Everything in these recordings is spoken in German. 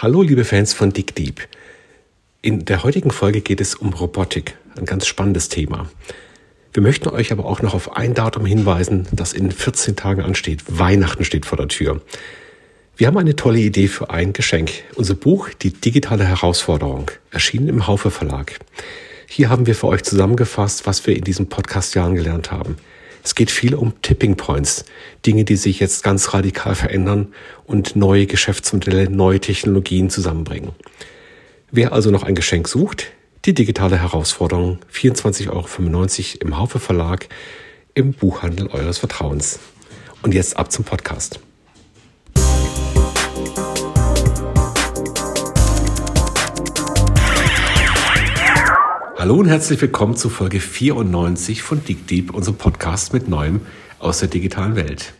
Hallo, liebe Fans von Dick Deep. In der heutigen Folge geht es um Robotik, ein ganz spannendes Thema. Wir möchten euch aber auch noch auf ein Datum hinweisen, das in 14 Tagen ansteht. Weihnachten steht vor der Tür. Wir haben eine tolle Idee für ein Geschenk. Unser Buch Die digitale Herausforderung, erschienen im Haufe Verlag. Hier haben wir für euch zusammengefasst, was wir in diesem Podcast-Jahren gelernt haben. Es geht viel um Tipping Points, Dinge, die sich jetzt ganz radikal verändern und neue Geschäftsmodelle, neue Technologien zusammenbringen. Wer also noch ein Geschenk sucht, die digitale Herausforderung 24,95 Euro im Haufe Verlag im Buchhandel eures Vertrauens. Und jetzt ab zum Podcast. Hallo und herzlich willkommen zu Folge 94 von Dig Deep, unserem Podcast mit Neuem aus der digitalen Welt.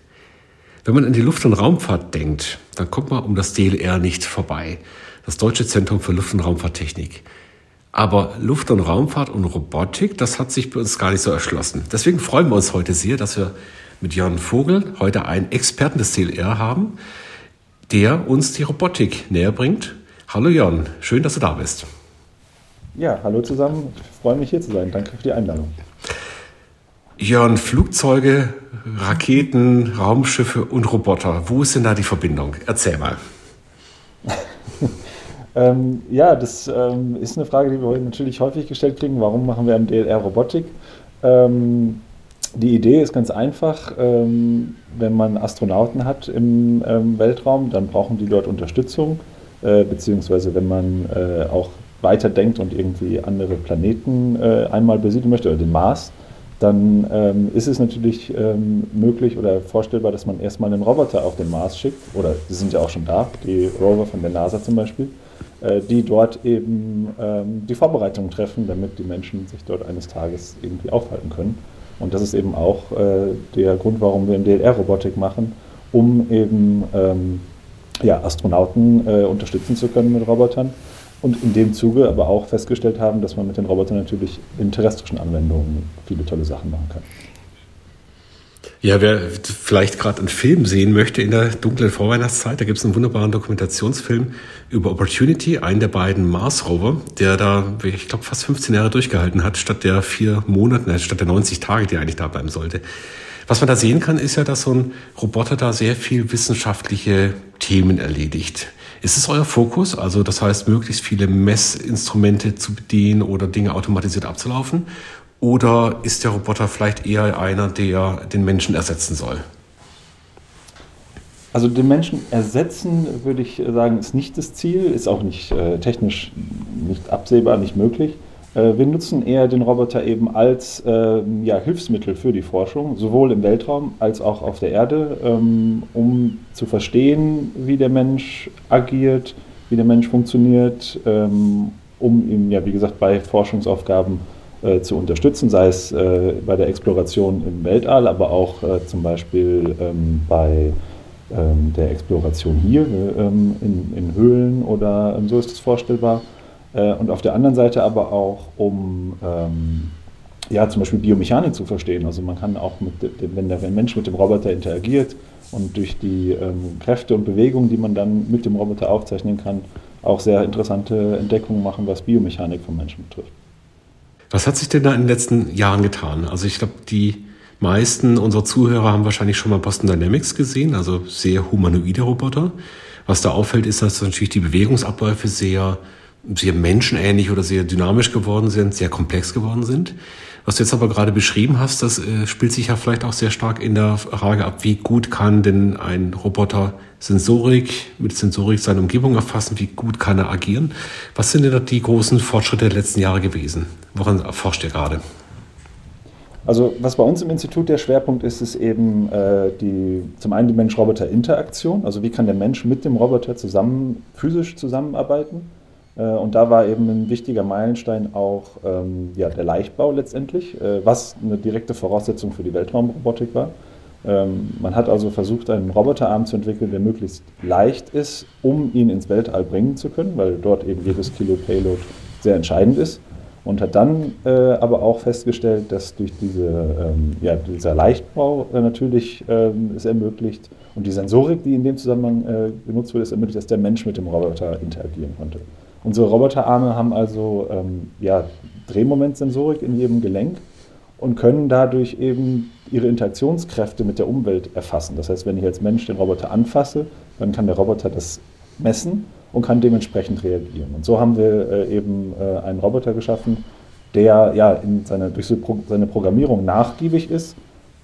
Wenn man an die Luft- und Raumfahrt denkt, dann kommt man um das DLR nicht vorbei, das Deutsche Zentrum für Luft- und Raumfahrttechnik. Aber Luft- und Raumfahrt und Robotik, das hat sich bei uns gar nicht so erschlossen. Deswegen freuen wir uns heute sehr, dass wir mit Jörn Vogel heute einen Experten des DLR haben, der uns die Robotik näher bringt. Hallo Jörn, schön, dass du da bist. Ja, hallo zusammen. Ich freue mich hier zu sein. Danke für die Einladung. Jörn, Flugzeuge, Raketen, Raumschiffe und Roboter. Wo ist denn da die Verbindung? Erzähl mal. ähm, ja, das ähm, ist eine Frage, die wir natürlich häufig gestellt kriegen. Warum machen wir am DLR Robotik? Ähm, die Idee ist ganz einfach. Ähm, wenn man Astronauten hat im ähm, Weltraum, dann brauchen die dort Unterstützung. Äh, beziehungsweise wenn man äh, auch weiterdenkt und irgendwie andere Planeten äh, einmal besiedeln möchte oder den Mars, dann ähm, ist es natürlich ähm, möglich oder vorstellbar, dass man erstmal einen Roboter auf den Mars schickt, oder die sind ja auch schon da, die Rover von der NASA zum Beispiel, äh, die dort eben ähm, die Vorbereitungen treffen, damit die Menschen sich dort eines Tages irgendwie aufhalten können. Und das ist eben auch äh, der Grund, warum wir im DLR-Robotik machen, um eben ähm, ja, Astronauten äh, unterstützen zu können mit Robotern und in dem Zuge aber auch festgestellt haben, dass man mit den Robotern natürlich in terrestrischen Anwendungen viele tolle Sachen machen kann. Ja, wer vielleicht gerade einen Film sehen möchte in der dunklen Vorweihnachtszeit, da gibt es einen wunderbaren Dokumentationsfilm über Opportunity, einen der beiden Mars-Rover, der da, ich glaube, fast 15 Jahre durchgehalten hat, statt der vier Monate, statt der 90 Tage, die eigentlich da bleiben sollte. Was man da sehen kann, ist ja, dass so ein Roboter da sehr viel wissenschaftliche Themen erledigt. Ist es euer Fokus? Also das heißt, möglichst viele Messinstrumente zu bedienen oder Dinge automatisiert abzulaufen? Oder ist der Roboter vielleicht eher einer, der den Menschen ersetzen soll? Also den Menschen ersetzen, würde ich sagen, ist nicht das Ziel, ist auch nicht äh, technisch nicht absehbar, nicht möglich. Äh, wir nutzen eher den Roboter eben als äh, ja, Hilfsmittel für die Forschung, sowohl im Weltraum als auch auf der Erde, ähm, um zu verstehen, wie der Mensch agiert, wie der Mensch funktioniert, ähm, um ihm, ja, wie gesagt, bei Forschungsaufgaben äh, zu unterstützen, sei es äh, bei der Exploration im Weltall, aber auch äh, zum Beispiel ähm, bei ähm, der Exploration hier ähm, in, in Höhlen oder ähm, so ist es vorstellbar. Äh, und auf der anderen Seite aber auch, um ähm, ja, zum Beispiel Biomechanik zu verstehen. Also man kann auch, mit, wenn der Mensch mit dem Roboter interagiert und durch die ähm, Kräfte und Bewegungen, die man dann mit dem Roboter aufzeichnen kann, auch sehr interessante Entdeckungen machen, was Biomechanik vom Menschen betrifft. Was hat sich denn da in den letzten Jahren getan? Also ich glaube, die meisten unserer Zuhörer haben wahrscheinlich schon mal Boston Dynamics gesehen, also sehr humanoide Roboter. Was da auffällt, ist, dass natürlich die Bewegungsabläufe sehr sehr menschenähnlich oder sehr dynamisch geworden sind, sehr komplex geworden sind. Was du jetzt aber gerade beschrieben hast, das äh, spielt sich ja vielleicht auch sehr stark in der Frage ab, wie gut kann denn ein Roboter Sensorik, mit Sensorik seine Umgebung erfassen, wie gut kann er agieren. Was sind denn die großen Fortschritte der letzten Jahre gewesen? Woran forscht ihr gerade? Also was bei uns im Institut der Schwerpunkt ist, ist eben äh, die, zum einen die Mensch-Roboter-Interaktion. Also wie kann der Mensch mit dem Roboter zusammen, physisch zusammenarbeiten? Äh, und da war eben ein wichtiger Meilenstein auch ähm, ja, der Leichtbau letztendlich, äh, was eine direkte Voraussetzung für die Weltraumrobotik war. Ähm, man hat also versucht, einen Roboterarm zu entwickeln, der möglichst leicht ist, um ihn ins Weltall bringen zu können, weil dort eben jedes Kilo Payload sehr entscheidend ist. Und hat dann äh, aber auch festgestellt, dass durch diese, ähm, ja, dieser Leichtbau äh, natürlich ähm, es ermöglicht, Und die Sensorik, die in dem Zusammenhang äh, genutzt wird, ist ermöglicht, dass der Mensch mit dem Roboter interagieren konnte. Unsere Roboterarme haben also ähm, ja, Drehmomentsensorik in jedem Gelenk und können dadurch eben ihre Interaktionskräfte mit der Umwelt erfassen. Das heißt, wenn ich als Mensch den Roboter anfasse, dann kann der Roboter das messen und kann dementsprechend reagieren. Und so haben wir äh, eben äh, einen Roboter geschaffen, der ja in seiner, durch seine Programmierung nachgiebig ist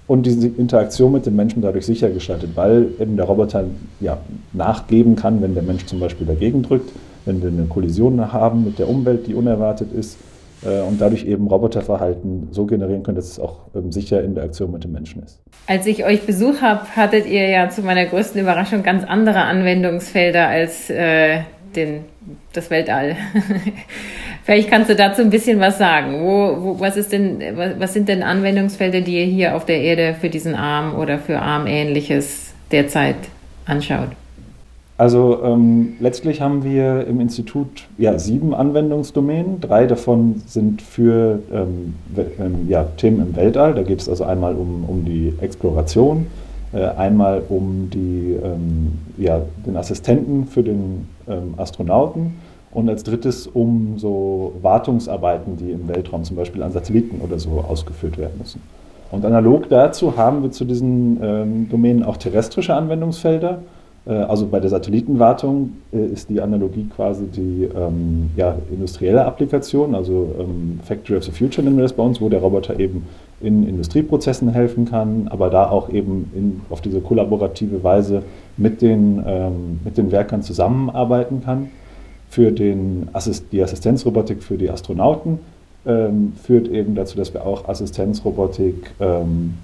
und diese Interaktion mit dem Menschen dadurch sicher gestaltet, weil eben der Roboter ja, nachgeben kann, wenn der Mensch zum Beispiel dagegen drückt, wenn wir eine Kollision haben mit der Umwelt, die unerwartet ist äh, und dadurch eben Roboterverhalten so generieren können, dass es auch ähm, sicher in der Aktion mit dem Menschen ist. Als ich euch besucht habe, hattet ihr ja zu meiner größten Überraschung ganz andere Anwendungsfelder als äh, den, das Weltall. Vielleicht kannst du dazu ein bisschen was sagen. Wo, wo, was, ist denn, was, was sind denn Anwendungsfelder, die ihr hier auf der Erde für diesen Arm oder für Armähnliches derzeit anschaut? Also ähm, letztlich haben wir im Institut ja, sieben Anwendungsdomänen. Drei davon sind für ähm, ähm, ja, Themen im Weltall. Da geht es also einmal um, um die Exploration, äh, einmal um die, ähm, ja, den Assistenten für den ähm, Astronauten und als drittes um so Wartungsarbeiten, die im Weltraum zum Beispiel an Satelliten oder so ausgeführt werden müssen. Und analog dazu haben wir zu diesen ähm, Domänen auch terrestrische Anwendungsfelder. Äh, also bei der Satellitenwartung äh, ist die Analogie quasi die ähm, ja, industrielle Applikation, also ähm, Factory of the Future nennen wir das bei uns, wo der Roboter eben in Industrieprozessen helfen kann, aber da auch eben in, auf diese kollaborative Weise mit den, ähm, mit den Werkern zusammenarbeiten kann. Für den Assist die Assistenzrobotik für die Astronauten ähm, führt eben dazu, dass wir auch Assistenzrobotik ähm,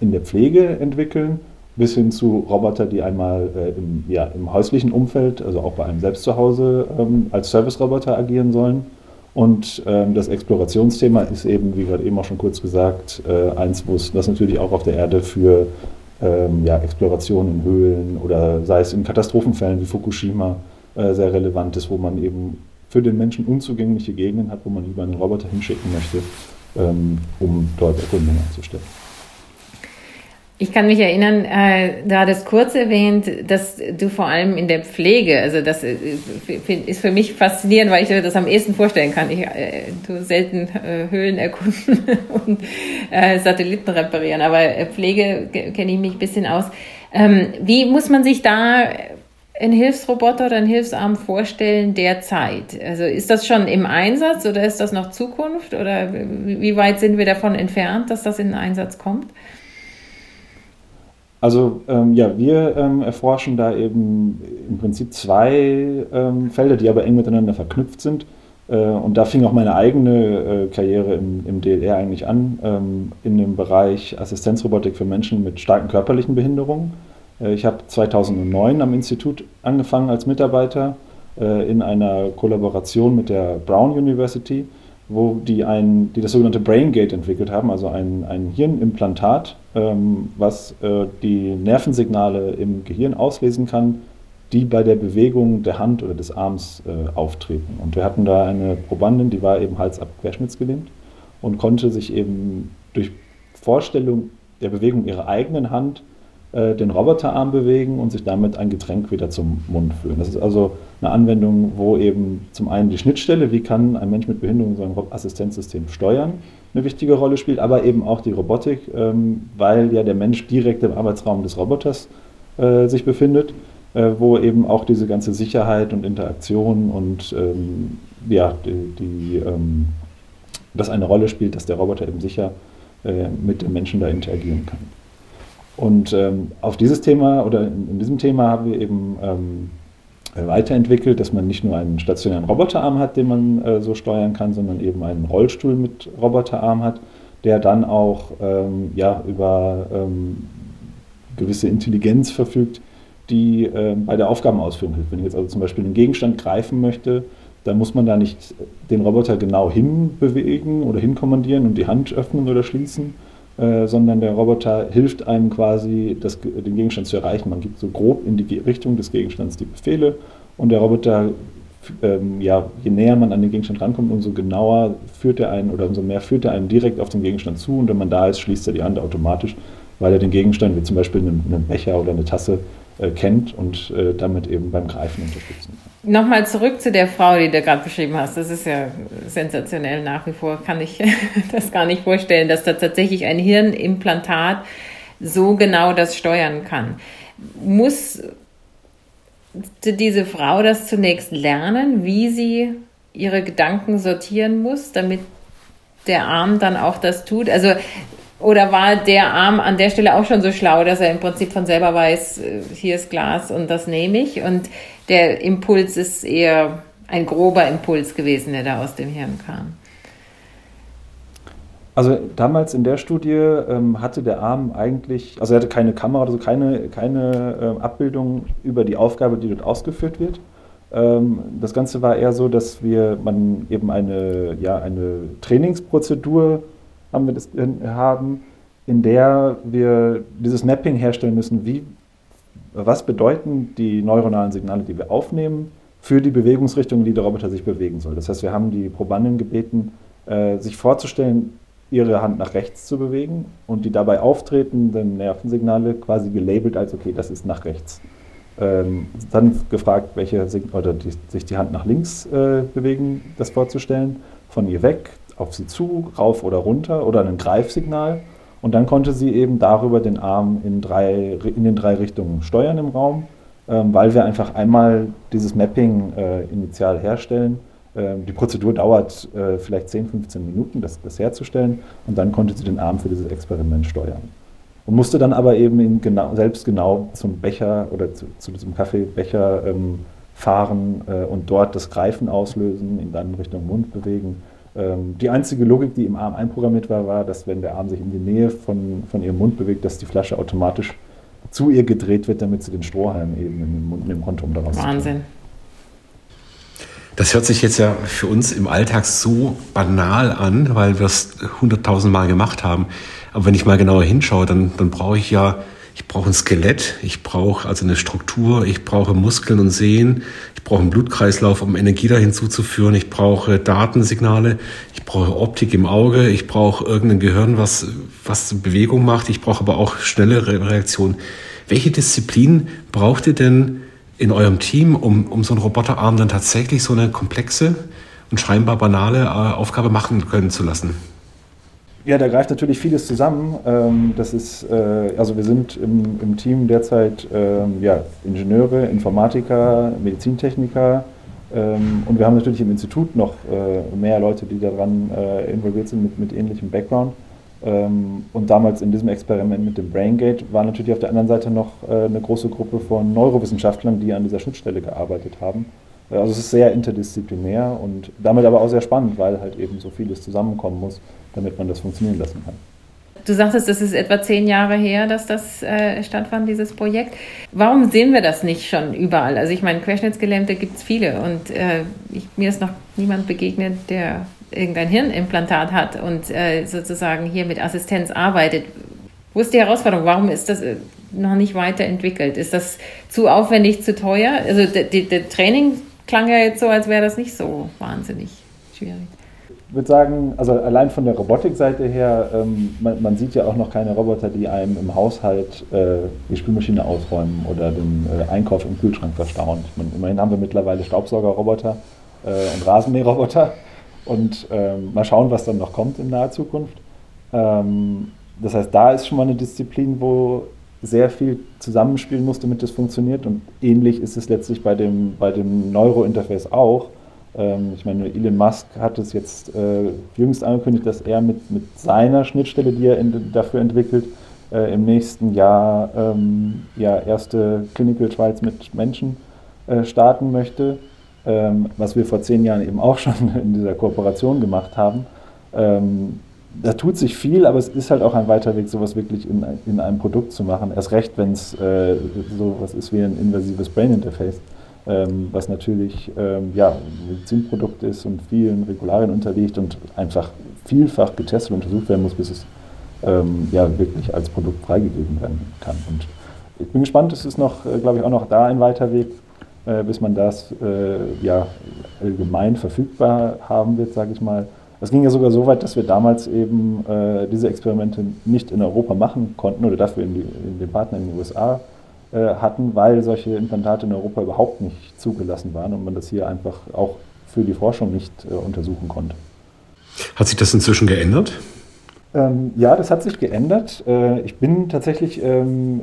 in der Pflege entwickeln bis hin zu Roboter, die einmal äh, im, ja, im häuslichen Umfeld, also auch bei einem selbst zu Hause, ähm, als Service-Roboter agieren sollen. Und ähm, das Explorationsthema ist eben, wie gerade eben auch schon kurz gesagt, äh, eins, was natürlich auch auf der Erde für ähm, ja, Exploration in Höhlen oder sei es in Katastrophenfällen wie Fukushima äh, sehr relevant ist, wo man eben für den Menschen unzugängliche Gegenden hat, wo man lieber einen Roboter hinschicken möchte, ähm, um dort Erkundungen anzustellen. Ich kann mich erinnern, äh, da das kurz erwähnt, dass du vor allem in der Pflege, also das äh, ist für mich faszinierend, weil ich das am ehesten vorstellen kann. Ich äh, tue selten äh, Höhlen erkunden und äh, Satelliten reparieren, aber äh, Pflege kenne ich mich ein bisschen aus. Ähm, wie muss man sich da einen Hilfsroboter oder einen Hilfsarm vorstellen derzeit? Also ist das schon im Einsatz oder ist das noch Zukunft oder wie weit sind wir davon entfernt, dass das in den Einsatz kommt? Also ähm, ja, wir ähm, erforschen da eben im Prinzip zwei ähm, Felder, die aber eng miteinander verknüpft sind. Äh, und da fing auch meine eigene äh, Karriere im, im, DLR eigentlich an, ähm, in dem Bereich Assistenzrobotik für Menschen mit starken körperlichen Behinderungen. Äh, ich habe 2009 am Institut angefangen als Mitarbeiter äh, in einer Kollaboration mit der Brown University wo die, ein, die das sogenannte BrainGate entwickelt haben, also ein, ein Hirnimplantat, ähm, was äh, die Nervensignale im Gehirn auslesen kann, die bei der Bewegung der Hand oder des Arms äh, auftreten. Und wir hatten da eine Probandin, die war eben halsabquerschnittsgelähmt und konnte sich eben durch Vorstellung der Bewegung ihrer eigenen Hand den Roboterarm bewegen und sich damit ein Getränk wieder zum Mund führen. Das ist also eine Anwendung, wo eben zum einen die Schnittstelle, wie kann ein Mensch mit Behinderung so ein Assistenzsystem steuern, eine wichtige Rolle spielt, aber eben auch die Robotik, ähm, weil ja der Mensch direkt im Arbeitsraum des Roboters äh, sich befindet, äh, wo eben auch diese ganze Sicherheit und Interaktion und ähm, ja, die, die ähm, das eine Rolle spielt, dass der Roboter eben sicher mit dem Menschen da interagieren kann. Und ähm, auf dieses Thema oder in, in, diesem Thema haben wir eben ähm, weiterentwickelt, dass man nicht nur einen stationären Roboterarm hat, den man äh, so steuern kann, sondern eben einen Rollstuhl mit Roboterarm hat, der dann auch ähm, ja, über ähm, gewisse Intelligenz verfügt, die äh, bei der Aufgabenausführung hilft. Wenn ich jetzt also zum Beispiel einen Gegenstand greifen möchte, dann muss man da nicht den Roboter genau hinbewegen oder hinkommandieren und die Hand öffnen oder schließen, äh, sondern der Roboter hilft einem quasi, das, den Gegenstand zu erreichen. Man gibt so grob in die Richtung des Gegenstands die Befehle und der Roboter, ähm, ja, je näher man an den Gegenstand rankommt, umso genauer führt er einen oder umso mehr führt er einen direkt auf den Gegenstand zu und wenn man da ist, schließt er die Hand automatisch, weil er den Gegenstand, wie zum Beispiel einen, einen Becher oder eine Tasse, kennt und äh, damit eben beim Greifen unterstützen kann. Nochmal zurück zu der Frau, die du gerade beschrieben hast. Das ist ja sensationell nach wie vor. Kann ich das gar nicht vorstellen, dass da tatsächlich ein Hirnimplantat so genau das steuern kann. Muss diese Frau das zunächst lernen, wie sie ihre Gedanken sortieren muss, damit der Arm dann auch das tut? Also oder war der Arm an der Stelle auch schon so schlau, dass er im Prinzip von selber weiß, äh, hier ist Glas und das nehme ich? Und der Impuls ist eher ein grober Impuls gewesen, der da aus dem Hirn kam. Also damals in der Studie ähm, hatte der Arm eigentlich, also er hatte keine Kamera oder so, keine, keine äh, Abbildung über die Aufgabe, die dort ausgeführt wird. Ähm, das Ganze war eher so, dass wir man eben eine, ja, eine Trainingsprozedur haben wir das, haben, in der wir dieses Mapping herstellen müssen, wie, was bedeuten die neuronalen Signale, die wir aufnehmen, für die Bewegungsrichtung, die der Roboter sich bewegen soll. Das heißt, wir haben die Probanden gebeten, äh, sich vorzustellen, ihre Hand nach rechts zu bewegen und die dabei auftretenden Nervensignale quasi gelabelt als, okay, das ist nach rechts. Ähm, dann gefragt, welche oder die, sich die Hand nach links äh, bewegen, das vorzustellen, von ihr weg, auf sie zu, rauf oder runter oder ein Greifsignal. Und dann konnte sie eben darüber den Arm in, drei, in den drei Richtungen steuern im Raum, ähm, weil wir einfach einmal dieses Mapping äh, initial herstellen ähm, die Prozedur dauert äh, vielleicht 10, 15 Minuten, das, das, herzustellen, und dann konnte sie den Arm für dieses Experiment steuern. Und musste dann aber eben genau, selbst genau zum Becher oder zu, zu diesem Kaffeebecher ähm, fahren äh, und dort das Greifen auslösen, ihn dann Richtung Mund bewegen. Ähm, die einzige Logik, die im Arm einprogrammiert war, war, dass wenn der Arm sich in die Nähe von, von ihrem Mund bewegt, dass die Flasche automatisch zu ihr gedreht wird, damit sie den Strohhalm eben in den Mund nehmen konnte, um daraus Wahnsinn. Das hört sich jetzt ja für uns im Alltag so banal an, weil wir es hunderttausend Mal gemacht haben. Aber wenn ich mal genauer hinschaue, dann, dann brauche ich ja, ich brauche ein Skelett, ich brauche also eine Struktur, ich brauche Muskeln und Sehnen, ich brauche einen Blutkreislauf, um Energie da hinzuzuführen, ich brauche Datensignale, ich brauche Optik im Auge, ich brauche irgendein Gehirn, was, was Bewegung macht, ich brauche aber auch schnelle Reaktionen. Welche Disziplin braucht ihr denn, in eurem Team, um, um so einen Roboterarm dann tatsächlich so eine komplexe und scheinbar banale äh, Aufgabe machen können zu lassen? Ja, da greift natürlich vieles zusammen. Ähm, das ist, äh, also wir sind im, im Team derzeit ähm, ja, Ingenieure, Informatiker, Medizintechniker ähm, und wir haben natürlich im Institut noch äh, mehr Leute, die daran involviert sind mit, mit ähnlichem Background. Und damals in diesem Experiment mit dem BrainGate war natürlich auf der anderen Seite noch äh, eine große Gruppe von Neurowissenschaftlern, die an dieser Schnittstelle gearbeitet haben. Äh, also es ist sehr interdisziplinär und damit aber auch sehr spannend, weil halt eben so vieles zusammenkommen muss, damit man das funktionieren lassen kann. Du sagtest, das ist etwa zehn Jahre her, dass das äh, stattfand, dieses Projekt. Warum sehen wir das nicht schon überall? Also ich meine, Querschnittsgelähmte gibt es viele und äh, ich, mir ist noch niemand begegnet, der irgendein Hirnimplantat hat und äh, sozusagen hier mit Assistenz arbeitet. Wo ist die Herausforderung? Warum ist das äh, noch nicht weiterentwickelt? Ist das zu aufwendig, zu teuer? Also der Training klang ja jetzt so, als wäre das nicht so wahnsinnig schwierig. Würde sagen, also allein von der Robotikseite her, ähm, man, man, sieht ja auch noch keine Roboter, die einem im Haushalt äh, die Spülmaschine ausräumen oder den äh, Einkauf im Kühlschrank verstauen. Meine, immerhin haben wir mittlerweile Staubsaugerroboter äh, und Rasenmäherroboter. Und ähm, mal schauen, was dann noch kommt in naher Zukunft. Ähm, das heißt, da ist schon mal eine Disziplin, wo sehr viel zusammenspielen muss, damit das funktioniert. Und ähnlich ist es letztlich bei dem, bei dem Neuro-Interface auch. Ähm, ich meine, Elon Musk hat es jetzt äh, jüngst angekündigt, dass er mit, mit seiner Schnittstelle, die er in, dafür entwickelt, äh, im nächsten Jahr ähm, ja, erste Clinical Trials mit Menschen äh, starten möchte ähm, was wir vor zehn Jahren eben auch schon in dieser Kooperation gemacht haben. Ähm, da tut sich viel, aber es ist halt auch ein weiter Weg, sowas wirklich in, in einem Produkt zu machen. Erst recht, wenn es äh, sowas ist wie ein invasives Brain Interface, ähm, was natürlich ähm, ja, ein Medizinprodukt ist und vielen Regularien unterliegt und einfach vielfach getestet und untersucht werden muss, bis es ähm, ja, wirklich als Produkt freigegeben werden kann. Und ich bin gespannt, es ist noch, äh, glaube ich, auch noch da ein weiter Weg äh, bis man das äh, ja, allgemein verfügbar haben wird, sage ich mal. Es ging ja sogar so weit, dass wir damals eben äh, diese Experimente nicht in Europa machen konnten oder dafür in, die, in den Partner in den USA hatten, weil solche Implantate in Europa überhaupt nicht zugelassen waren und man das hier einfach auch für die Forschung nicht äh, untersuchen konnte. Hat sich das inzwischen geändert? Ähm, ja, das hat sich geändert. Äh, ich bin tatsächlich ähm,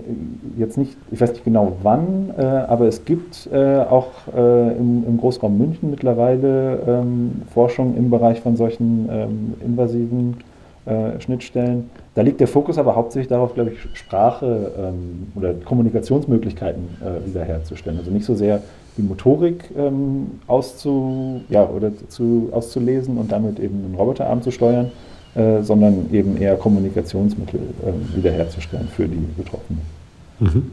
jetzt nicht, ich weiß nicht genau wann, äh, aber es gibt äh, auch äh, im, im, Großraum München mittlerweile ähm, Forschung im Bereich von solchen ähm, invasiven äh, Schnittstellen. Da liegt der Fokus aber hauptsächlich darauf, glaube ich, Sprache ähm, oder Kommunikationsmöglichkeiten äh, wiederherzustellen. Also nicht so sehr die Motorik ähm, auszu, ja, oder zu, auszulesen und damit eben einen Roboterarm zu steuern, äh, sondern eben eher Kommunikationsmittel äh, wiederherzustellen für die Betroffenen. Mhm.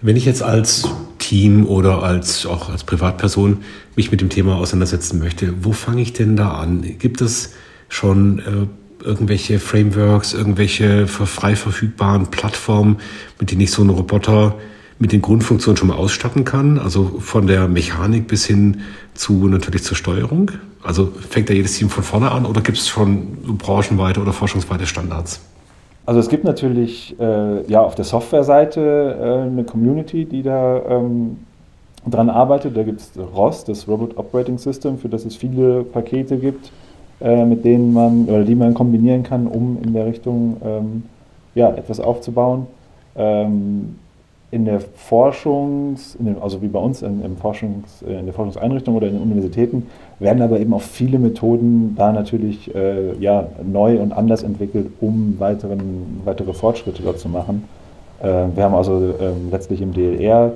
Wenn ich jetzt als Team oder als auch als Privatperson mich mit dem Thema auseinandersetzen möchte, wo fange ich denn da an? Gibt es schon äh, irgendwelche Frameworks, irgendwelche frei verfügbaren Plattformen, mit denen ich so einen Roboter mit den Grundfunktionen schon mal ausstatten kann, also von der Mechanik bis hin zu natürlich zur Steuerung? Also fängt da jedes Team von vorne an oder gibt es schon branchenweite oder forschungsweite Standards? Also es gibt natürlich äh, ja auf der Softwareseite äh, eine Community, die da ähm, dran arbeitet. Da gibt es ROS, das Robot Operating System, für das es viele Pakete gibt, äh, mit denen man oder die man kombinieren kann, um in der Richtung ähm, ja, etwas aufzubauen. Ähm, in der Forschungs, in den, also wie bei uns in, im Forschungs, äh, in der Forschungseinrichtung oder in den Universitäten, werden aber eben auch viele Methoden da natürlich äh, ja, neu und anders entwickelt, um weiteren, weitere Fortschritte dort zu machen. Äh, wir haben also äh, letztlich im DLR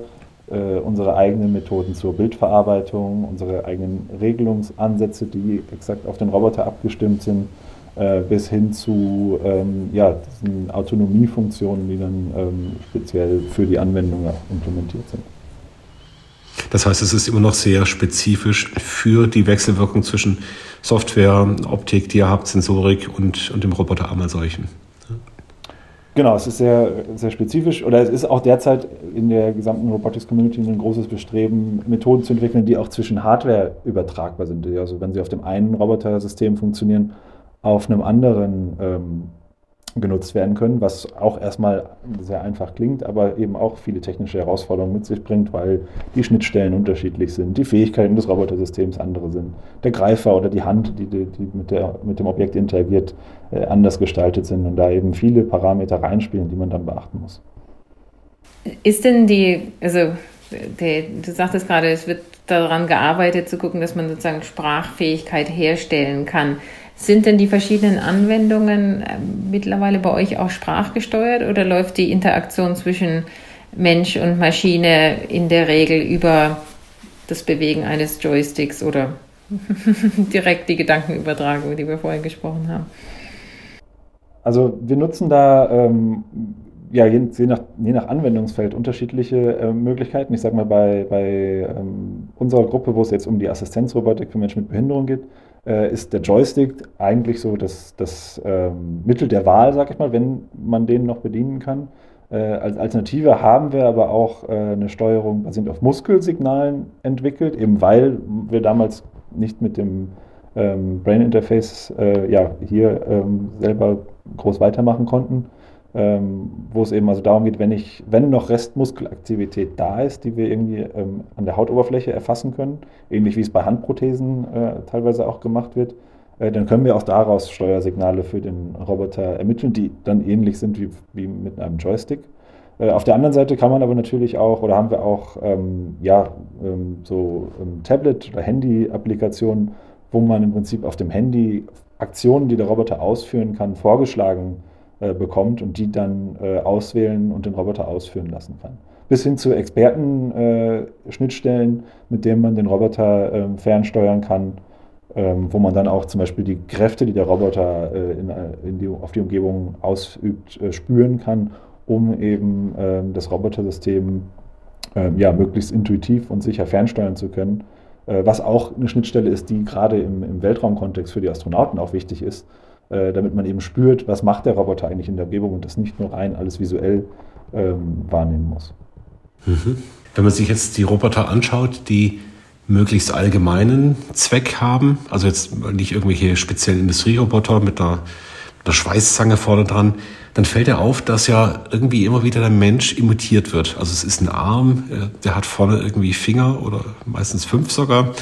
unsere eigenen Methoden zur Bildverarbeitung, unsere eigenen Regelungsansätze, die exakt auf den Roboter abgestimmt sind äh, bis hin zu ähm, ja, diesen Autonomiefunktionen, die dann ähm, speziell für die Anwendung implementiert sind. Das heißt, es ist immer noch sehr spezifisch für die Wechselwirkung zwischen Software, Optik, die ihr habt, Sensorik und, und dem Roboterarm als solchen. Genau, es ist sehr, sehr spezifisch oder es ist auch derzeit in der gesamten Robotics Community ein großes Bestreben, Methoden zu entwickeln, die auch zwischen Hardware übertragbar sind. Also wenn sie auf dem einen Robotersystem funktionieren, auf einem anderen ähm, genutzt werden können, was auch erstmal sehr einfach klingt, aber eben auch viele technische Herausforderungen mit sich bringt, weil die Schnittstellen unterschiedlich sind, die Fähigkeiten des Robotersystems andere sind, der Greifer oder die Hand, die, die, die mit, der, mit dem Objekt interagiert, äh, anders gestaltet sind und da eben viele Parameter reinspielen, die man dann beachten muss. Ist denn die, also die, du sagtest gerade, es wird daran gearbeitet zu gucken, dass man sozusagen Sprachfähigkeit herstellen kann. Sind denn die verschiedenen Anwendungen äh, mittlerweile bei euch auch sprachgesteuert oder läuft die Interaktion zwischen Mensch und Maschine in der Regel über das Bewegen eines Joysticks oder direkt die Gedankenübertragung, die wir vorhin gesprochen haben? Also wir nutzen da ähm, ja, je, je, nach, je nach Anwendungsfeld unterschiedliche äh, Möglichkeiten. Ich sage mal, bei, bei ähm, unserer Gruppe, wo es jetzt um die Assistenzrobotik für Menschen mit Behinderung geht, äh, ist der Joystick eigentlich so das, das ähm, Mittel der Wahl, sag ich mal, wenn man den noch bedienen kann. Äh, als Alternative haben wir aber auch äh, eine Steuerung basierend auf Muskelsignalen entwickelt, eben weil wir damals nicht mit dem ähm, Brain Interface äh, ja, hier ähm, selber groß weitermachen konnten ähm, wo es eben also darum geht, wenn ich, wenn noch Restmuskelaktivität da ist, die wir irgendwie ähm, an der Hautoberfläche erfassen können, ähnlich wie es bei Handprothesen äh, teilweise auch gemacht wird, äh, dann können wir auch daraus Steuersignale für den Roboter ermitteln, die dann ähnlich sind wie, wie mit einem Joystick. Äh, auf der anderen Seite kann man aber natürlich auch, oder haben wir auch, ähm, ja, ähm, so ähm, Tablet- oder Handy-Applikationen, wo man im Prinzip auf dem Handy Aktionen, die der Roboter ausführen kann, vorgeschlagen äh, bekommt und die dann äh, auswählen und den Roboter ausführen lassen kann. Bis hin zu Experten-Schnittstellen, äh, mit denen man den Roboter ähm, fernsteuern kann, ähm, wo man dann auch zum Beispiel die Kräfte, die der Roboter äh, in, in die, auf die Umgebung ausübt, spüren kann, um eben ähm, das Robotersystem ja, möglichst intuitiv und sicher fernsteuern zu können was auch eine Schnittstelle ist, die gerade im, im Weltraumkontext für die Astronauten auch wichtig ist, äh, damit man eben spürt, was macht der Roboter eigentlich in der Umgebung und das nicht nur rein alles visuell ähm, wahrnehmen muss. Mhm. Wenn man sich jetzt die Roboter anschaut, die möglichst allgemeinen Zweck haben. Also jetzt nicht irgendwelche speziellen Industrieroboter mit einer, einer Schweißzange vorne dran. Dann fällt er auf, dass ja irgendwie immer wieder der Mensch imitiert wird. Also es ist ein Arm, äh, der hat vorne irgendwie Finger oder meistens fünf sogar.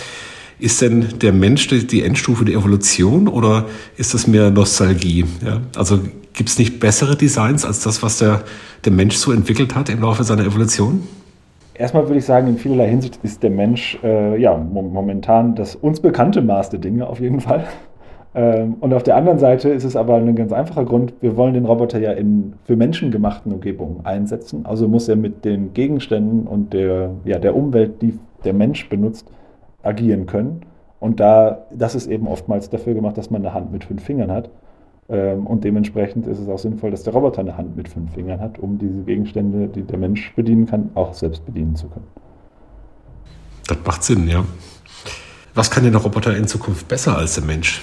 Ist denn der Mensch die Endstufe der Evolution oder ist das mehr Nostalgie? Ja? Also gibt es nicht bessere Designs als das, was der, der Mensch so entwickelt hat im Laufe seiner Evolution? Erstmal würde ich sagen, in vielerlei Hinsicht ist der Mensch äh, ja, momentan das uns bekannte Maß der Dinge auf jeden Fall. Ähm, und auf der anderen Seite ist es aber ein ganz einfacher Grund, wir wollen den Roboter ja in für menschengemachten Umgebungen einsetzen. Also muss er mit den Gegenständen und der, ja, der Umwelt, die der Mensch benutzt, agieren können. Und da, das ist eben oftmals dafür gemacht, dass man eine Hand mit fünf Fingern hat. Ähm, und dementsprechend ist es auch sinnvoll, dass der Roboter eine Hand mit fünf Fingern hat, um diese Gegenstände, die der Mensch bedienen kann, auch selbst bedienen zu können. Das macht Sinn, ja. Was kann denn der Roboter in Zukunft besser als der Mensch?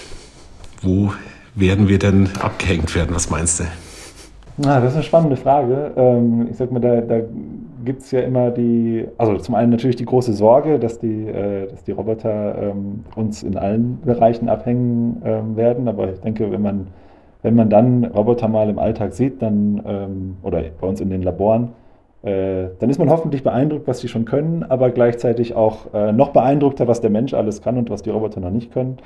Wo werden wir denn abgehängt werden? Was meinst du? Na, das ist eine spannende Frage. Ähm, ich sag mal, da, da gibt es ja immer die, also zum einen natürlich die große Sorge, dass die, äh, dass die Roboter ähm, uns in allen Bereichen abhängen ähm, werden. Aber ich denke, wenn man, wenn man dann Roboter mal im Alltag sieht, dann, ähm, oder bei uns in den Laboren, äh, dann ist man hoffentlich beeindruckt, was sie schon können, aber gleichzeitig auch äh, noch beeindruckter, was der Mensch alles kann und was die Roboter noch nicht können.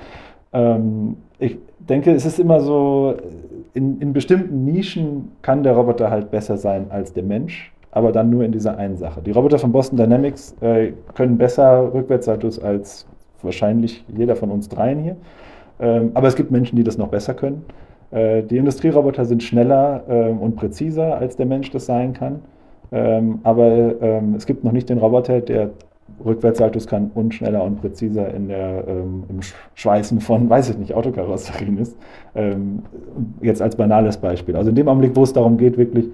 Ähm, ich denke, es ist immer so, in, in bestimmten Nischen kann der Roboter halt besser sein als der Mensch aber dann nur in dieser einen Sache. Die Roboter von Boston Dynamics äh, können besser Rückwärtssaltos als wahrscheinlich jeder von uns dreien hier. Ähm, aber es gibt Menschen, die das noch besser können. Äh, die Industrieroboter sind schneller äh, und präziser, als der Mensch das sein kann. Ähm, aber ähm, es gibt noch nicht den Roboter, der Rückwärtssaltos kann und schneller und präziser in der, ähm, im Schweißen von, weiß ich nicht, Autokarosserien ist. Ähm, jetzt als banales Beispiel. Also in dem Augenblick, wo es darum geht, wirklich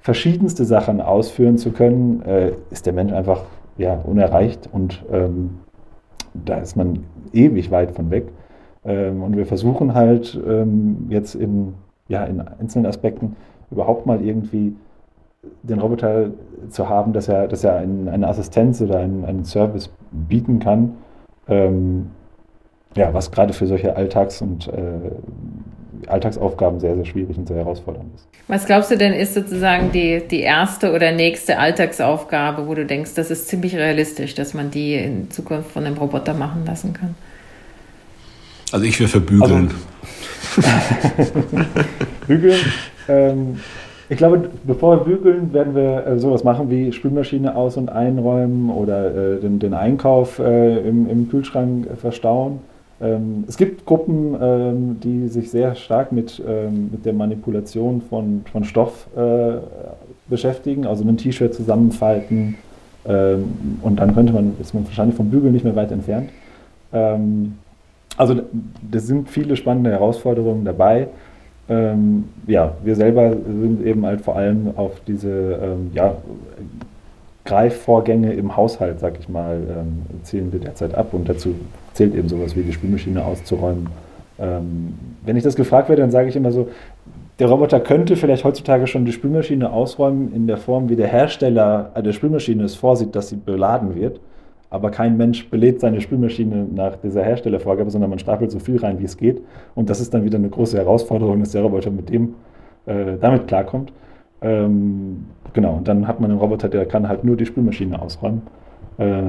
verschiedenste Sachen ausführen zu können, äh, ist der Mensch einfach ja, unerreicht und ähm, da ist man ewig weit von weg. Ähm, und wir versuchen halt ähm, jetzt in, ja, in einzelnen Aspekten überhaupt mal irgendwie den Roboter zu haben, dass er, dass er ein, eine Assistenz oder einen, einen Service bieten kann, ähm, ja, was gerade für solche Alltags- und äh, Alltagsaufgaben sehr, sehr schwierig und sehr herausfordernd ist. Was glaubst du denn ist sozusagen die, die erste oder nächste Alltagsaufgabe, wo du denkst, das ist ziemlich realistisch, dass man die in Zukunft von einem Roboter machen lassen kann? Also ich wäre für Bügeln. Also, bügeln. Ähm, ich glaube, bevor wir bügeln, werden wir äh, sowas machen wie Spülmaschine aus- und einräumen oder äh, den, den, Einkauf äh, im, im, Kühlschrank verstauen. Ähm, es gibt Gruppen, ähm, die sich sehr stark mit, ähm, mit der Manipulation von, von Stoff äh, beschäftigen, also ein T-Shirt zusammenfalten und dann könnte man, ist man wahrscheinlich vom Bügeln nicht mehr weit entfernt. Also da sind viele spannende Herausforderungen dabei. Ja, wir selber sind eben halt vor allem auf diese ja, Greifvorgänge im Haushalt, sag ich mal, zielen wir derzeit ab und dazu zählt eben sowas wie die Spülmaschine auszuräumen. Ähm, wenn ich das gefragt werde, dann sage ich immer so, der Roboter könnte vielleicht heutzutage schon die Spülmaschine ausräumen in der Form, wie der Hersteller der Spülmaschine es vorsieht, dass sie beladen wird. Aber kein Mensch belädt seine Spülmaschine nach dieser Herstellervorgabe, sondern man stapelt so viel rein, wie es geht. Und das ist dann wieder eine große Herausforderung, dass der Roboter mit dem äh, damit klarkommt. Ähm, genau, und dann hat man einen Roboter, der kann halt nur die Spülmaschine ausräumen. Äh,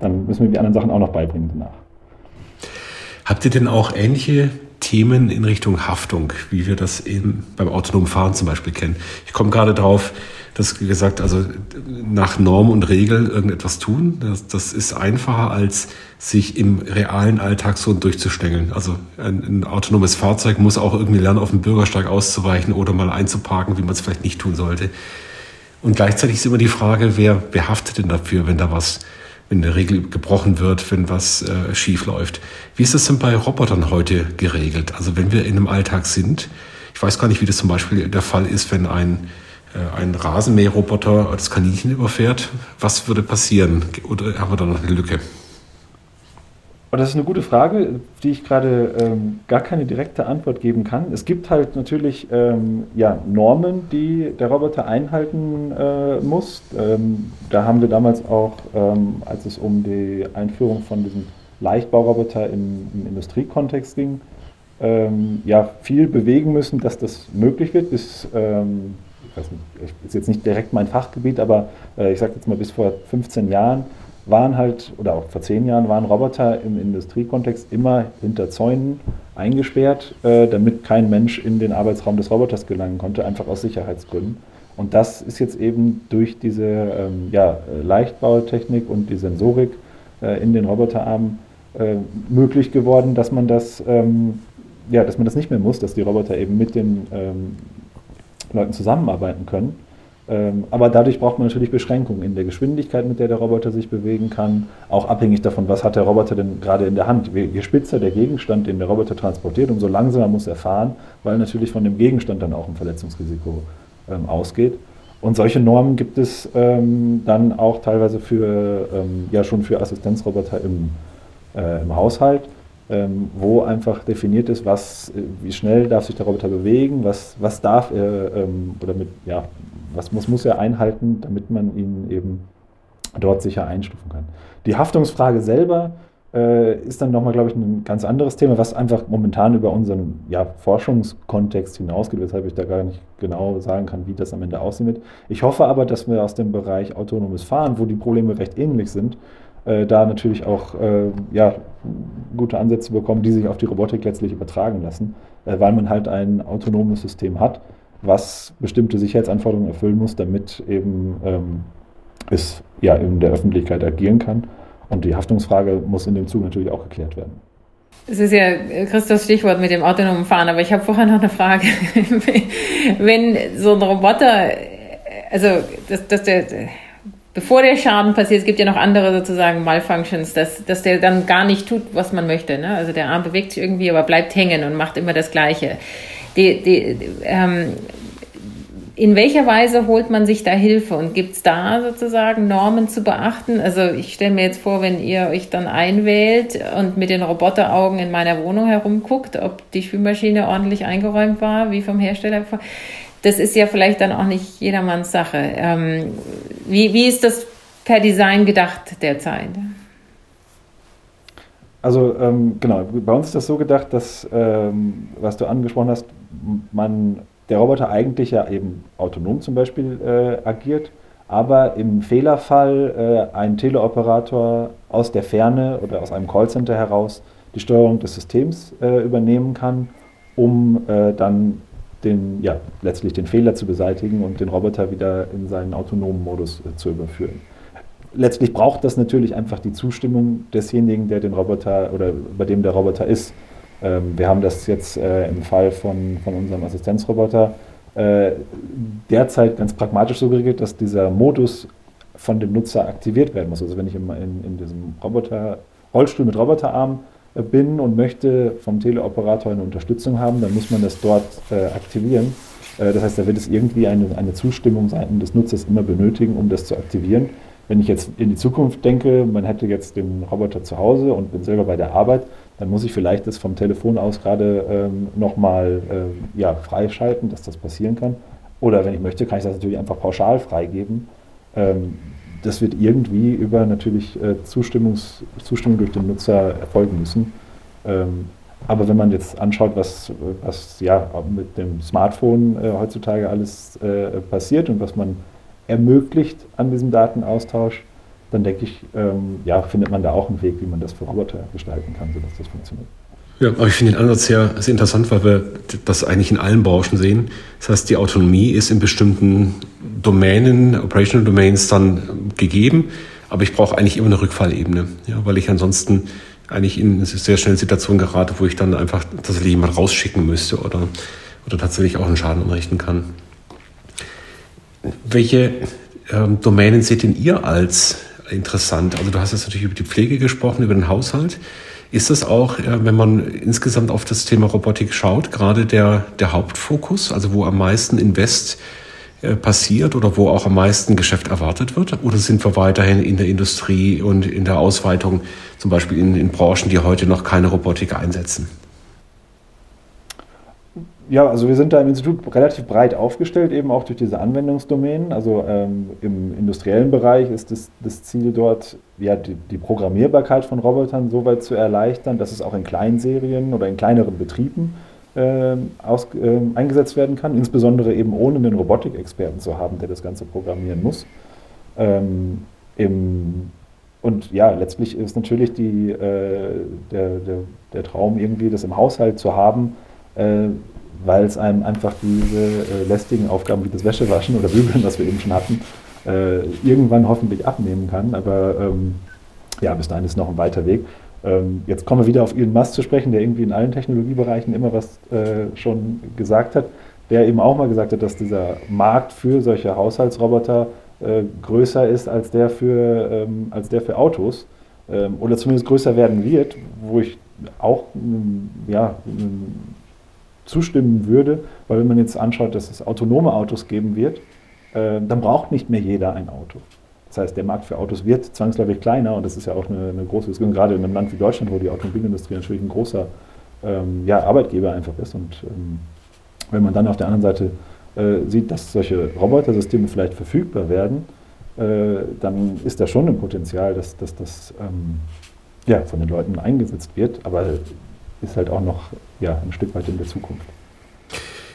dann müssen wir die anderen Sachen auch noch beibringen danach. Habt ihr denn auch ähnliche Themen in Richtung Haftung, wie wir das eben beim autonomen Fahren zum Beispiel kennen? Ich komme gerade drauf, dass gesagt, also nach Norm und Regel irgendetwas tun, das, das ist einfacher als sich im realen Alltag so durchzustängeln. Also ein, ein, autonomes Fahrzeug muss auch irgendwie lernen, auf dem Bürgersteig auszuweichen oder mal einzuparken, wie man es vielleicht nicht tun sollte. Und gleichzeitig ist immer die Frage, wer, wer haftet denn dafür, wenn da was wenn eine Regel gebrochen wird, wenn was äh, schief läuft. Wie ist das denn bei Robotern heute geregelt? Also wenn wir in einem Alltag sind, ich weiß gar nicht, wie das zum Beispiel der Fall ist, wenn ein, äh, ein Rasenmäherroboter das Kaninchen überfährt. Was würde passieren? Oder haben wir da noch eine Lücke? Und das ist eine gute Frage, die ich gerade ähm, gar keine direkte Antwort geben kann. Es gibt halt natürlich ähm, ja, Normen, die der Roboter einhalten äh, muss. Ähm, da haben wir damals auch, ähm, als es um die Einführung von diesem Leichtbauroboter im, im Industriekontext ging, ähm, ja, viel bewegen müssen, dass das möglich wird. Bis, ähm, ich weiß nicht, ist jetzt nicht direkt mein Fachgebiet, aber äh, ich sage jetzt mal bis vor 15 Jahren waren halt, oder auch vor zehn Jahren, waren Roboter im Industriekontext immer hinter Zäunen eingesperrt, äh, damit kein Mensch in den Arbeitsraum des Roboters gelangen konnte, einfach aus Sicherheitsgründen. Und das ist jetzt eben durch diese ähm, ja, Leichtbautechnik und die Sensorik äh, in den Roboterarmen äh, möglich geworden, dass man das, ähm, ja, dass man das nicht mehr muss, dass die Roboter eben mit den ähm, Leuten zusammenarbeiten können. Ähm, aber dadurch braucht man natürlich Beschränkungen in der Geschwindigkeit, mit der der Roboter sich bewegen kann, auch abhängig davon, was hat der Roboter denn gerade in der Hand. Je spitzer der Gegenstand, den der Roboter transportiert, umso langsamer muss er fahren, weil natürlich von dem Gegenstand dann auch ein Verletzungsrisiko ähm, ausgeht. Und solche Normen gibt es ähm, dann auch teilweise für, ja schon für Assistenzroboter im, äh, im Haushalt, wo einfach definiert ist, was, äh, wie schnell darf sich der Roboter bewegen, was, was darf er, oder mit, ja, was muss, muss er einhalten, damit man ihn eben dort sicher einstufen kann. Die Haftungsfrage selber äh, ist dann nochmal, glaube ich, ein ganz anderes Thema, was einfach momentan über unseren ja, Forschungskontext hinausgeht, weshalb ich da gar nicht genau sagen kann, wie das am Ende aussehen wird. Ich hoffe aber, dass wir aus dem Bereich autonomes Fahren, wo die Probleme recht ähnlich sind, äh, da natürlich auch äh, ja, gute Ansätze bekommen, die sich auf die Robotik letztlich übertragen lassen, äh, weil man halt ein autonomes System hat was bestimmte Sicherheitsanforderungen erfüllen muss, damit eben ähm, es ja in der Öffentlichkeit agieren kann. Und die Haftungsfrage muss in dem Zug natürlich auch geklärt werden. Es ist ja Christos Stichwort mit dem autonomen Fahren, aber ich habe vorher noch eine Frage. Wenn so ein Roboter, also dass, dass der, bevor der Schaden passiert, es gibt ja noch andere sozusagen Malfunctions, dass, dass der dann gar nicht tut, was man möchte. Ne? Also der Arm bewegt sich irgendwie, aber bleibt hängen und macht immer das Gleiche die, die, ähm, in welcher Weise holt man sich da Hilfe und gibt es da sozusagen Normen zu beachten? Also ich stelle mir jetzt vor, wenn ihr euch dann einwählt und mit den Roboteraugen in meiner Wohnung herumguckt, ob die Spülmaschine ordentlich eingeräumt war, wie vom Hersteller. Das ist ja vielleicht dann auch nicht jedermanns Sache. Ähm, wie, wie ist das per Design gedacht derzeit? Also ähm, genau, bei uns ist das so gedacht, dass, ähm, was du angesprochen hast, man, der Roboter eigentlich ja eben autonom zum Beispiel äh, agiert, aber im Fehlerfall äh, ein Teleoperator aus der Ferne oder aus einem Callcenter heraus die Steuerung des Systems äh, übernehmen kann, um äh, dann den, ja, letztlich den Fehler zu beseitigen und den Roboter wieder in seinen autonomen Modus äh, zu überführen letztlich braucht das natürlich einfach die Zustimmung desjenigen, der den Roboter oder bei dem der Roboter ist. Ähm, wir haben das jetzt äh, im Fall von, von unserem Assistenzroboter äh, derzeit ganz pragmatisch so geregelt, dass dieser Modus von dem Nutzer aktiviert werden muss. Also wenn ich in, in, in diesem Roboter, Rollstuhl mit Roboterarm äh, bin und möchte vom Teleoperator eine Unterstützung haben, dann muss man das dort äh, aktivieren. Äh, das heißt, da wird es irgendwie eine, eine Zustimmung seitens des Nutzers immer benötigen, um das zu aktivieren. Wenn ich jetzt in die Zukunft denke, man hätte jetzt den Roboter zu Hause und bin selber bei der Arbeit, dann muss ich vielleicht das vom Telefon aus gerade ähm, nochmal äh, ja, freischalten, dass das passieren kann. Oder wenn ich möchte, kann ich das natürlich einfach pauschal freigeben. Ähm, das wird irgendwie über natürlich äh, Zustimmungs, Zustimmung durch den Nutzer erfolgen müssen. Ähm, aber wenn man jetzt anschaut, was, was ja mit dem Smartphone äh, heutzutage alles äh, passiert und was man ermöglicht an diesem Datenaustausch, dann denke ich, ähm, ja, findet man da auch einen Weg, wie man das Roboter gestalten kann, sodass das funktioniert. Ja, aber ich finde den Ansatz sehr, sehr interessant, weil wir das eigentlich in allen Branchen sehen. Das heißt, die Autonomie ist in bestimmten Domänen, Operational Domains dann gegeben, aber ich brauche eigentlich immer eine Rückfallebene, ja, weil ich ansonsten eigentlich in eine sehr schnelle Situation gerate, wo ich dann einfach tatsächlich jemand rausschicken müsste oder, oder tatsächlich auch einen Schaden anrichten kann. Welche ähm, Domänen seht denn ihr als interessant? Also du hast jetzt natürlich über die Pflege gesprochen, über den Haushalt. Ist das auch, äh, wenn man insgesamt auf das Thema Robotik schaut, gerade der, der Hauptfokus, also wo am meisten Invest äh, passiert oder wo auch am meisten Geschäft erwartet wird? Oder sind wir weiterhin in der Industrie und in der Ausweitung, zum Beispiel in, in Branchen, die heute noch keine Robotik einsetzen? Ja, also wir sind da im Institut relativ breit aufgestellt, eben auch durch diese Anwendungsdomänen. Also ähm, im industriellen Bereich ist das, das Ziel dort, ja, die, die, Programmierbarkeit von Robotern so weit zu erleichtern, dass es auch in Kleinserien oder in kleineren Betrieben äh, aus, äh, eingesetzt werden kann, insbesondere eben ohne einen Robotikexperten zu haben, der das Ganze programmieren muss. Ähm, im, und ja, letztlich ist natürlich die, äh, der, der, der Traum irgendwie, das im Haushalt zu haben, äh, weil es einem einfach diese äh, lästigen Aufgaben wie das Wäschewaschen oder Bügeln, was wir eben schon hatten, äh, irgendwann hoffentlich abnehmen kann. Aber ähm, ja, bis dahin ist noch ein weiter Weg. Ähm, jetzt kommen wir wieder auf Elon Musk zu sprechen, der irgendwie in allen Technologiebereichen immer was äh, schon gesagt hat, der eben auch mal gesagt hat, dass dieser Markt für solche Haushaltsroboter äh, größer ist als der für, ähm, als der für Autos ähm, oder zumindest größer werden wird, wo ich auch ähm, ja, ähm, zustimmen würde, weil wenn man jetzt anschaut, dass es autonome Autos geben wird, äh, dann braucht nicht mehr jeder ein Auto. Das heißt, der Markt für Autos wird zwangsläufig kleiner und das ist ja auch eine, eine große Diskussion, gerade in einem Land wie Deutschland, wo die Automobilindustrie natürlich ein großer ähm, ja, Arbeitgeber einfach ist. Und ähm, wenn man dann auf der anderen Seite äh, sieht, dass solche Robotersysteme vielleicht verfügbar werden, äh, dann ist da schon ein Potenzial, dass, dass das ähm, ja, von den Leuten eingesetzt wird. Aber ist halt auch noch ja, ein Stück weit in der Zukunft.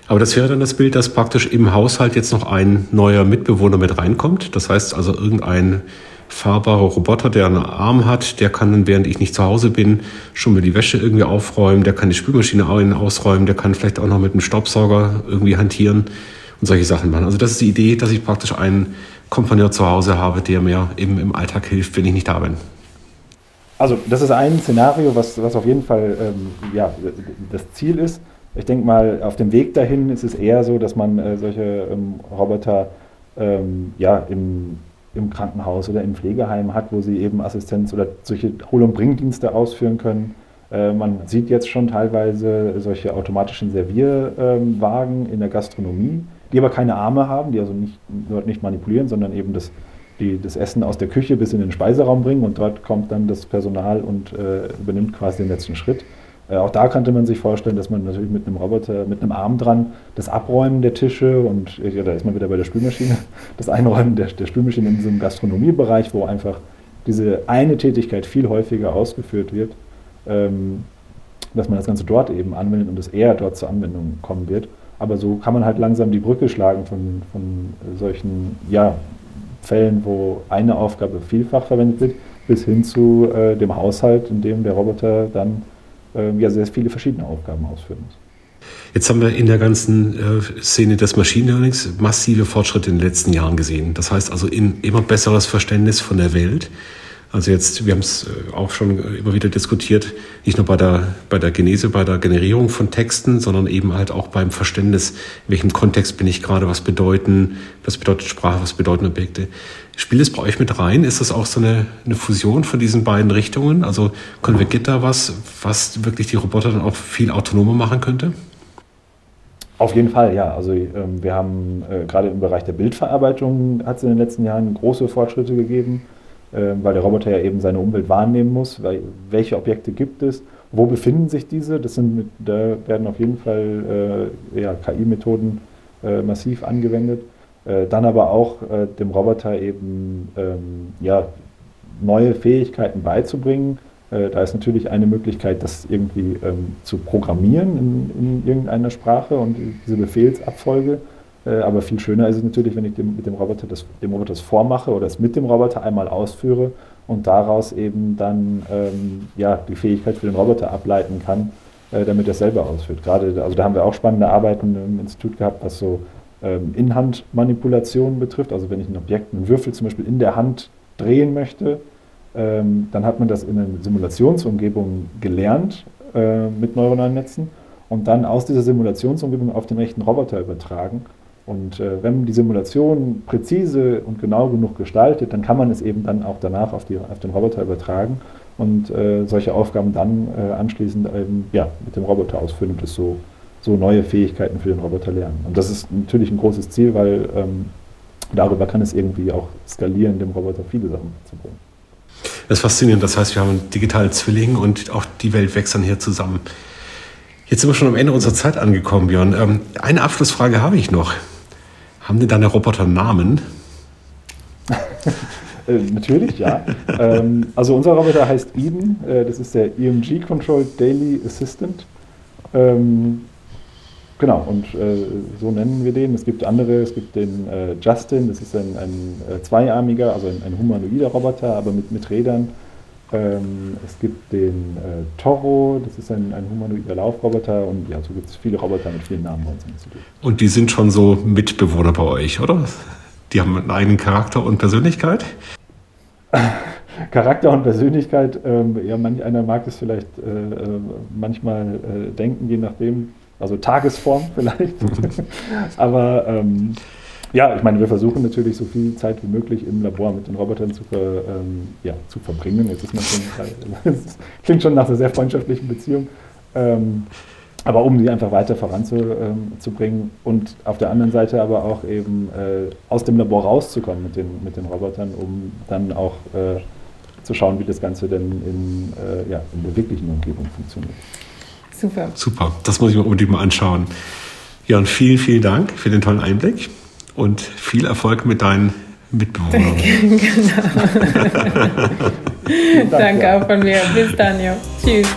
Aber das wäre dann das Bild, dass praktisch im Haushalt jetzt noch ein neuer Mitbewohner mit reinkommt. Das heißt also irgendein fahrbarer Roboter, der einen Arm hat, der kann dann, während ich nicht zu Hause bin, schon mal die Wäsche irgendwie aufräumen, der kann die Spülmaschine ausräumen, der kann vielleicht auch noch mit einem Staubsauger irgendwie hantieren und solche Sachen machen. Also das ist die Idee, dass ich praktisch einen Kompagnon zu Hause habe, der mir eben im Alltag hilft, wenn ich nicht da bin. Also das ist ein Szenario, was, was auf jeden Fall ähm, ja, das Ziel ist. Ich denke mal, auf dem Weg dahin ist es eher so, dass man äh, solche ähm, Roboter ähm, ja, im, im Krankenhaus oder im Pflegeheim hat, wo sie eben Assistenz oder solche Hol- und Bringdienste ausführen können. Äh, man sieht jetzt schon teilweise solche automatischen Servierwagen in der Gastronomie, die aber keine Arme haben, die also nicht, nicht manipulieren, sondern eben das die das Essen aus der Küche bis in den Speiseraum bringen und dort kommt dann das Personal und äh, übernimmt quasi den letzten Schritt. Äh, auch da könnte man sich vorstellen, dass man natürlich mit einem Roboter, mit einem Arm dran, das Abräumen der Tische und ja, da ist man wieder bei der Spülmaschine, das Einräumen der, der Spülmaschine in diesem Gastronomiebereich, wo einfach diese eine Tätigkeit viel häufiger ausgeführt wird, ähm, dass man das Ganze dort eben anwendet und es eher dort zur Anwendung kommen wird. Aber so kann man halt langsam die Brücke schlagen von, von solchen ja, Fällen, wo eine Aufgabe vielfach verwendet wird, bis hin zu äh, dem Haushalt, in dem der Roboter dann äh, ja sehr viele verschiedene Aufgaben ausführen muss. Jetzt haben wir in der ganzen äh, Szene des Machine Learnings massive Fortschritte in den letzten Jahren gesehen. Das heißt also in immer besseres Verständnis von der Welt. Also jetzt, wir haben es äh, auch schon immer wieder diskutiert, nicht nur bei der, bei der Genese, bei der Generierung von Texten, sondern eben halt auch beim Verständnis, in welchem Kontext bin ich gerade, was bedeuten, was bedeutet Sprache, was bedeuten Objekte. Spielt es bei euch mit rein? Ist das auch so eine, eine Fusion von diesen beiden Richtungen? Also konvergiert da was, was wirklich die Roboter dann auch viel autonomer machen könnte? Auf jeden Fall, ja. Also ähm, wir haben äh, gerade im Bereich der Bildverarbeitung hat es in den letzten Jahren große Fortschritte gegeben. Ähm, weil der Roboter ja eben seine Umwelt wahrnehmen muss. Welche Objekte gibt es? Wo befinden sich diese? Das sind, da werden auf jeden Fall äh, ja, KI-Methoden äh, massiv angewendet. Äh, dann aber auch äh, dem Roboter eben ähm, ja, neue Fähigkeiten beizubringen. Äh, da ist natürlich eine Möglichkeit, das irgendwie ähm, zu programmieren in, in irgendeiner Sprache und diese Befehlsabfolge aber viel schöner ist es natürlich, wenn ich dem, mit dem Roboter das, dem Roboter das vormache oder es mit dem Roboter einmal ausführe und daraus eben dann ähm, ja, die Fähigkeit für den Roboter ableiten kann, äh, damit er selber ausführt. Gerade, also da haben wir auch spannende Arbeiten im Institut gehabt, was so ähm, Inhandmanipulationen betrifft. Also wenn ich ein Objekt, einen Würfel zum Beispiel in der Hand drehen möchte, ähm, dann hat man das in einer Simulationsumgebung gelernt äh, mit neuronalen Netzen und dann aus dieser Simulationsumgebung auf den echten Roboter übertragen und äh, wenn die Simulation präzise und genau genug gestaltet, dann kann man es eben dann auch danach auf, die, auf den Roboter übertragen und äh, solche Aufgaben dann äh, anschließend eben, ja, mit dem Roboter ausführen und es so so neue Fähigkeiten für den Roboter lernen. Und das ist natürlich ein großes Ziel, weil ähm, darüber kann es irgendwie auch skalieren, dem Roboter viele Sachen zu bringen. Das ist faszinierend. Das heißt, wir haben einen digitalen Zwilling und auch die Welt wächst dann hier zusammen. Jetzt sind wir schon am Ende unserer Zeit angekommen, Björn. Ähm, eine Abschlussfrage habe ich noch. Haben denn deine Roboter Namen? äh, natürlich, ja. ähm, also unser Roboter heißt Eden. Äh, das ist der EMG Controlled Daily Assistant. Ähm, genau, und äh, so nennen wir den. Es gibt andere, es gibt den äh, Justin, das ist ein, ein äh, zweiarmiger, also ein, ein, humanoider Roboter, aber mit, mit Rädern. Ähm, es gibt den äh, Toro, das ist ein, ein humanoider Laufroboter und ja, so gibt es viele Roboter mit vielen Namen bei uns im Institut. Und die sind schon so Mitbewohner bei euch, oder? Die haben einen eigenen Charakter und Persönlichkeit? Charakter und Persönlichkeit, ähm, ja, manch einer mag es vielleicht äh, äh, manchmal äh, denken, je nachdem, also Tagesform vielleicht. Aber ähm, ja, ich meine, wir versuchen natürlich so viel Zeit wie möglich im Labor mit den Robotern zu, ver, ähm, ja, zu verbringen. Jetzt ist man schon, das klingt schon nach einer sehr freundschaftlichen Beziehung. Ähm, aber um sie einfach weiter voranzubringen ähm, und auf der anderen Seite aber auch eben äh, aus dem Labor rauszukommen mit den, mit den Robotern, um dann auch äh, zu schauen, wie das Ganze denn in, äh, ja, in der wirklichen Umgebung funktioniert. Super. Super, das muss ich mir unbedingt mal anschauen. Ja, und vielen, vielen Dank für den tollen Einblick und viel Erfolg mit deinen Mitbewohnern. genau. Danke auch von mir. Bis dann, ja. Tschüss.